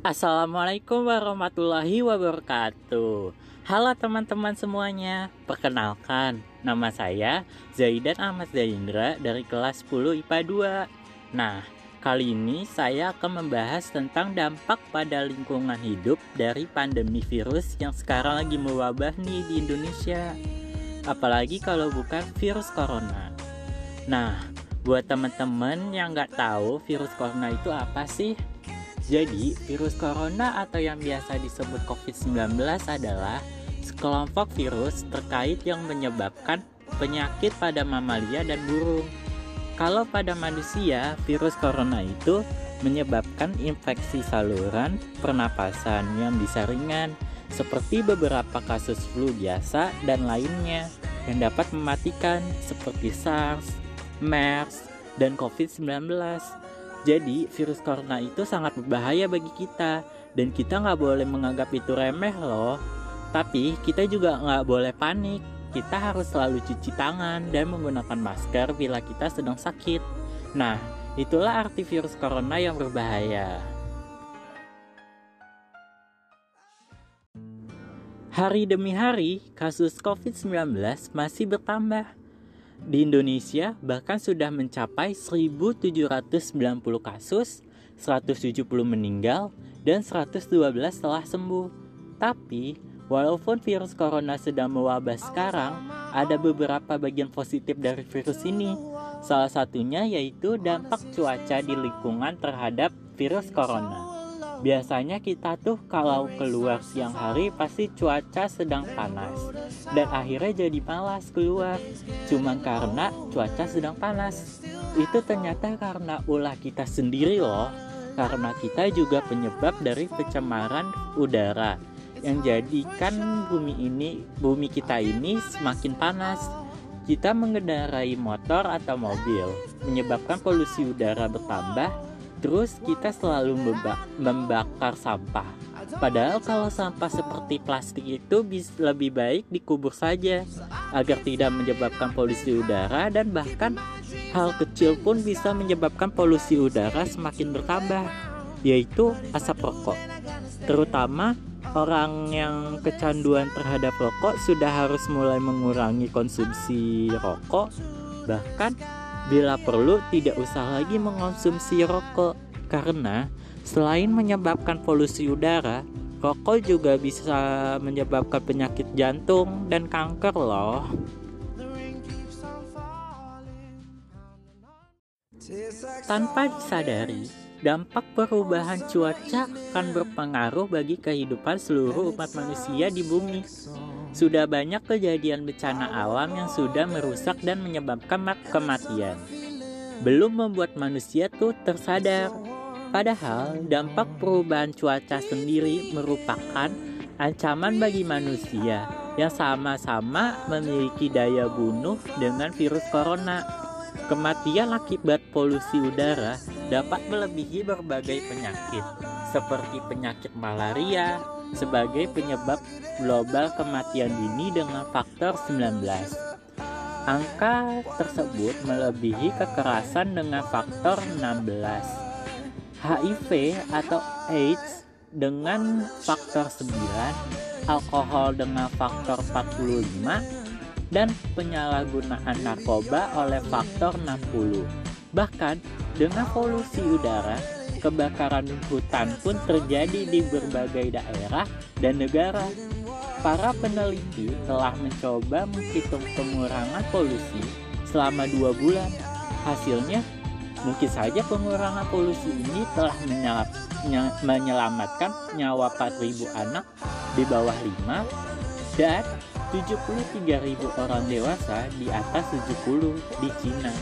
Assalamualaikum warahmatullahi wabarakatuh. Halo teman-teman semuanya Perkenalkan, nama saya Zaidan Ahmad Zaindra dari kelas 10 IPA 2 Nah, kali ini saya akan membahas tentang dampak pada lingkungan hidup dari pandemi virus yang sekarang lagi mewabah nih di Indonesia. Apalagi kalau bukan virus corona. Nah, buat teman-teman yang nggak tahu virus corona itu apa sih? Jadi, virus corona atau yang biasa disebut COVID-19 adalah sekelompok virus terkait yang menyebabkan penyakit pada mamalia dan burung. Kalau pada manusia, virus corona itu menyebabkan infeksi saluran pernapasan yang bisa ringan, seperti beberapa kasus flu biasa dan lainnya yang dapat mematikan seperti SARS, MERS, dan COVID-19. Jadi virus corona itu sangat berbahaya bagi kita dan kita nggak boleh menganggap itu remeh loh. Tapi kita juga nggak boleh panik. Kita harus selalu cuci tangan dan menggunakan masker bila kita sedang sakit. Nah, itulah arti virus corona yang berbahaya. Hari demi hari, kasus COVID-19 masih bertambah di Indonesia bahkan sudah mencapai 1790 kasus, 170 meninggal, dan 112 telah sembuh. Tapi, walaupun virus corona sedang mewabah sekarang, ada beberapa bagian positif dari virus ini. Salah satunya yaitu dampak cuaca di lingkungan terhadap virus corona. Biasanya kita tuh kalau keluar siang hari pasti cuaca sedang panas dan akhirnya jadi malas keluar cuma karena cuaca sedang panas. Itu ternyata karena ulah kita sendiri loh. Karena kita juga penyebab dari pencemaran udara yang jadikan bumi ini bumi kita ini semakin panas. Kita mengendarai motor atau mobil menyebabkan polusi udara bertambah Terus kita selalu membakar sampah. Padahal kalau sampah seperti plastik itu lebih baik dikubur saja agar tidak menyebabkan polusi udara dan bahkan hal kecil pun bisa menyebabkan polusi udara semakin bertambah yaitu asap rokok. Terutama orang yang kecanduan terhadap rokok sudah harus mulai mengurangi konsumsi rokok bahkan Bila perlu, tidak usah lagi mengonsumsi rokok karena selain menyebabkan polusi udara, rokok juga bisa menyebabkan penyakit jantung dan kanker loh. Tanpa disadari, dampak perubahan cuaca akan berpengaruh bagi kehidupan seluruh umat manusia di bumi. Sudah banyak kejadian bencana alam yang sudah merusak dan menyebabkan kematian. Belum membuat manusia tuh tersadar. Padahal dampak perubahan cuaca sendiri merupakan ancaman bagi manusia yang sama-sama memiliki daya bunuh dengan virus corona. Kematian akibat polusi udara dapat melebihi berbagai penyakit, seperti penyakit malaria, sebagai penyebab global kematian dini dengan faktor 19. Angka tersebut melebihi kekerasan dengan faktor 16. HIV atau AIDS dengan faktor 9, alkohol dengan faktor 45, dan penyalahgunaan narkoba oleh faktor 60. Bahkan dengan polusi udara kebakaran hutan pun terjadi di berbagai daerah dan negara. Para peneliti telah mencoba menghitung pengurangan polusi selama dua bulan. Hasilnya, mungkin saja pengurangan polusi ini telah menyelamatkan nyawa 4.000 anak di bawah 5 dan 73.000 orang dewasa di atas 70 di Cina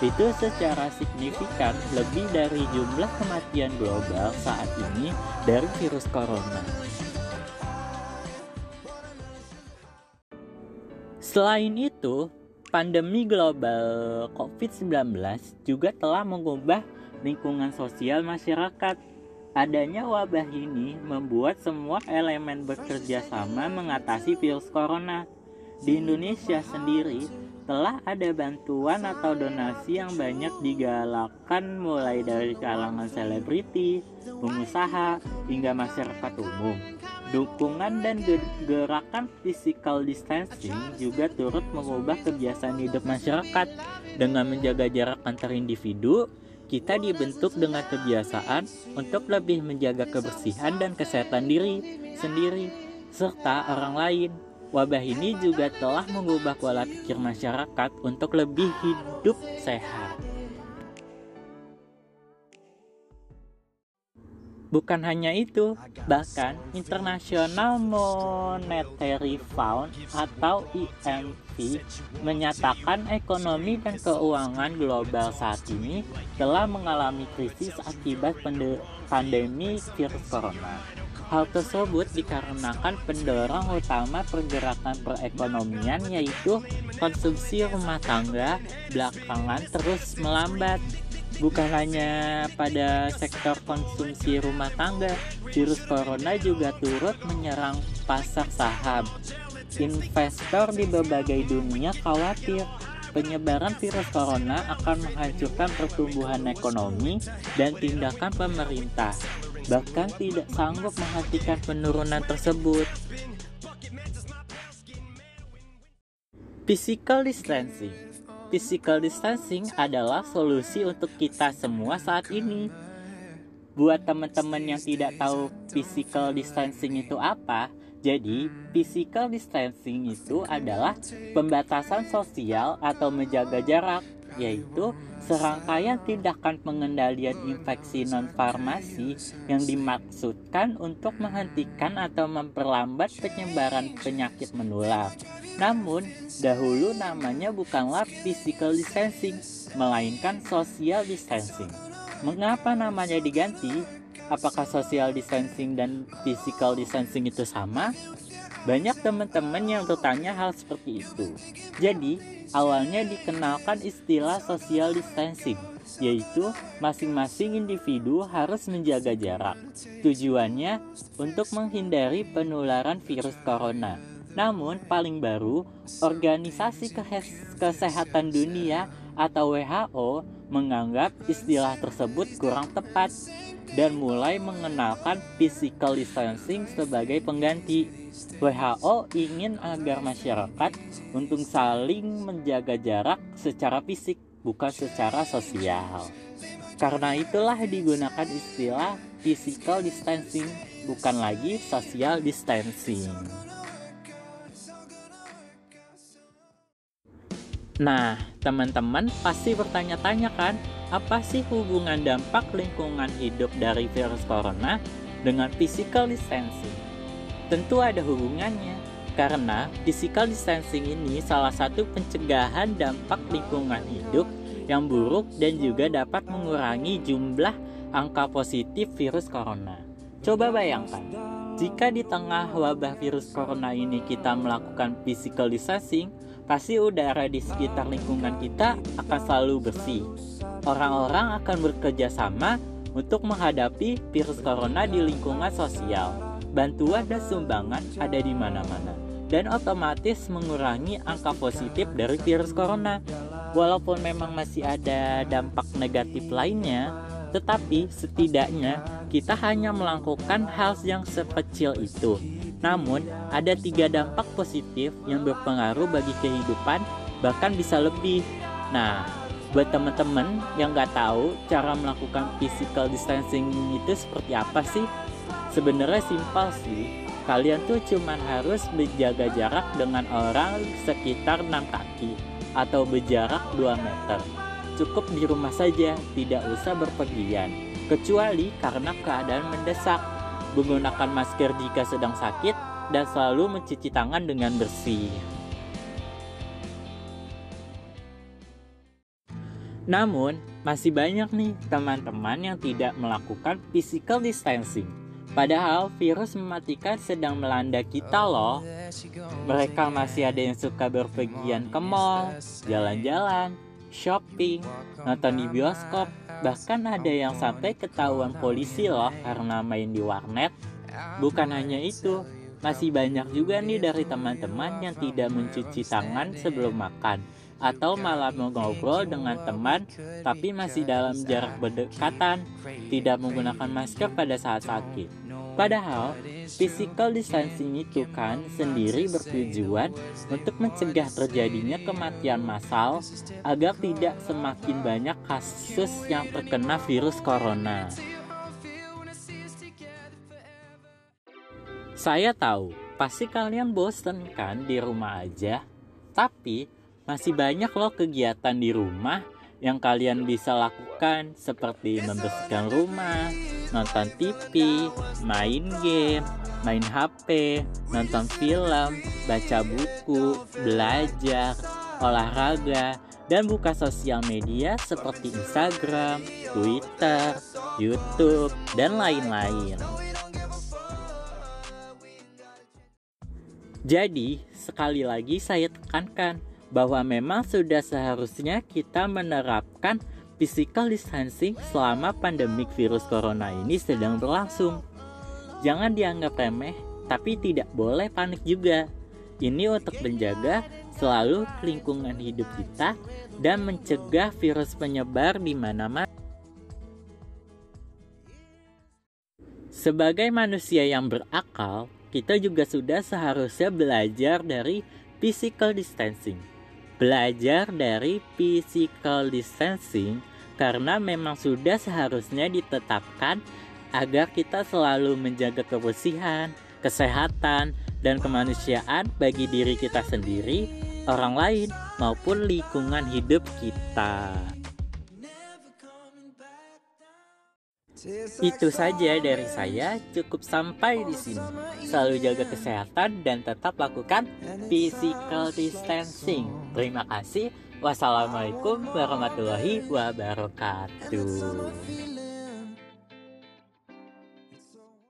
itu secara signifikan lebih dari jumlah kematian global saat ini dari virus corona. Selain itu, pandemi global COVID-19 juga telah mengubah lingkungan sosial masyarakat. Adanya wabah ini membuat semua elemen bekerja sama mengatasi virus corona. Di Indonesia sendiri, telah ada bantuan atau donasi yang banyak digalakkan mulai dari kalangan selebriti, pengusaha, hingga masyarakat umum. Dukungan dan gerakan physical distancing juga turut mengubah kebiasaan hidup masyarakat. Dengan menjaga jarak antar individu, kita dibentuk dengan kebiasaan untuk lebih menjaga kebersihan dan kesehatan diri sendiri serta orang lain. Wabah ini juga telah mengubah pola pikir masyarakat untuk lebih hidup sehat. Bukan hanya itu, bahkan International Monetary Fund atau IMF menyatakan ekonomi dan keuangan global saat ini telah mengalami krisis akibat pandemi virus corona. Hal tersebut dikarenakan pendorong utama pergerakan perekonomian yaitu konsumsi rumah tangga belakangan terus melambat Bukan hanya pada sektor konsumsi rumah tangga, virus corona juga turut menyerang pasar saham. Investor di berbagai dunia khawatir penyebaran virus corona akan menghancurkan pertumbuhan ekonomi dan tindakan pemerintah, bahkan tidak sanggup menghentikan penurunan tersebut. Physical distancing physical distancing adalah solusi untuk kita semua saat ini. Buat teman-teman yang tidak tahu physical distancing itu apa, jadi physical distancing itu adalah pembatasan sosial atau menjaga jarak, yaitu serangkaian tindakan pengendalian infeksi non-farmasi yang dimaksudkan untuk menghentikan atau memperlambat penyebaran penyakit menular. Namun, dahulu namanya bukanlah physical distancing, melainkan social distancing. Mengapa namanya diganti? Apakah social distancing dan physical distancing itu sama? Banyak teman-teman yang bertanya hal seperti itu. Jadi, awalnya dikenalkan istilah social distancing, yaitu masing-masing individu harus menjaga jarak. Tujuannya untuk menghindari penularan virus corona. Namun, paling baru, Organisasi Kesehatan Dunia atau WHO menganggap istilah tersebut kurang tepat dan mulai mengenalkan physical distancing sebagai pengganti. WHO ingin agar masyarakat untuk saling menjaga jarak secara fisik, bukan secara sosial. Karena itulah digunakan istilah physical distancing, bukan lagi social distancing. Nah, teman-teman pasti bertanya-tanya kan, apa sih hubungan dampak lingkungan hidup dari virus corona dengan physical distancing? Tentu ada hubungannya, karena physical distancing ini salah satu pencegahan dampak lingkungan hidup yang buruk dan juga dapat mengurangi jumlah angka positif virus corona. Coba bayangkan, jika di tengah wabah virus corona ini kita melakukan physical distancing, pasti udara di sekitar lingkungan kita akan selalu bersih. Orang-orang akan bekerja sama untuk menghadapi virus corona di lingkungan sosial. Bantuan dan sumbangan ada di mana-mana dan otomatis mengurangi angka positif dari virus corona. Walaupun memang masih ada dampak negatif lainnya, tetapi setidaknya kita hanya melakukan hal yang sekecil itu namun, ada tiga dampak positif yang berpengaruh bagi kehidupan, bahkan bisa lebih. Nah, buat teman-teman yang nggak tahu cara melakukan physical distancing itu seperti apa sih? Sebenarnya simpel sih. Kalian tuh cuman harus berjaga jarak dengan orang sekitar 6 kaki atau berjarak 2 meter. Cukup di rumah saja, tidak usah berpergian, kecuali karena keadaan mendesak menggunakan masker jika sedang sakit, dan selalu mencuci tangan dengan bersih. Namun, masih banyak nih teman-teman yang tidak melakukan physical distancing. Padahal virus mematikan sedang melanda kita loh. Mereka masih ada yang suka berpergian ke mall, jalan-jalan, shopping, nonton di bioskop, Bahkan ada yang sampai ketahuan polisi loh karena main di warnet. Bukan hanya itu, masih banyak juga nih dari teman-teman yang tidak mencuci tangan sebelum makan. atau malah mengobrol dengan teman tapi masih dalam jarak berdekatan, tidak menggunakan masker pada saat sakit. Padahal, physical distancing itu kan sendiri bertujuan untuk mencegah terjadinya kematian massal agar tidak semakin banyak kasus yang terkena virus corona. Saya tahu, pasti kalian bosen kan di rumah aja. Tapi, masih banyak loh kegiatan di rumah yang kalian bisa lakukan seperti membersihkan rumah, nonton TV, main game, main HP, nonton film, baca buku, belajar, olahraga, dan buka sosial media seperti Instagram, Twitter, YouTube, dan lain-lain. Jadi, sekali lagi saya tekankan bahwa memang sudah seharusnya kita menerapkan physical distancing selama pandemik virus corona ini sedang berlangsung. Jangan dianggap remeh, tapi tidak boleh panik juga. Ini untuk menjaga selalu lingkungan hidup kita dan mencegah virus penyebar di mana-mana. Sebagai manusia yang berakal, kita juga sudah seharusnya belajar dari physical distancing. Belajar dari physical distancing karena memang sudah seharusnya ditetapkan agar kita selalu menjaga kebersihan, kesehatan, dan kemanusiaan bagi diri kita sendiri, orang lain, maupun lingkungan hidup kita. Itu saja dari saya, cukup sampai di sini. Selalu jaga kesehatan dan tetap lakukan physical distancing. Terima kasih. Wassalamualaikum warahmatullahi wabarakatuh.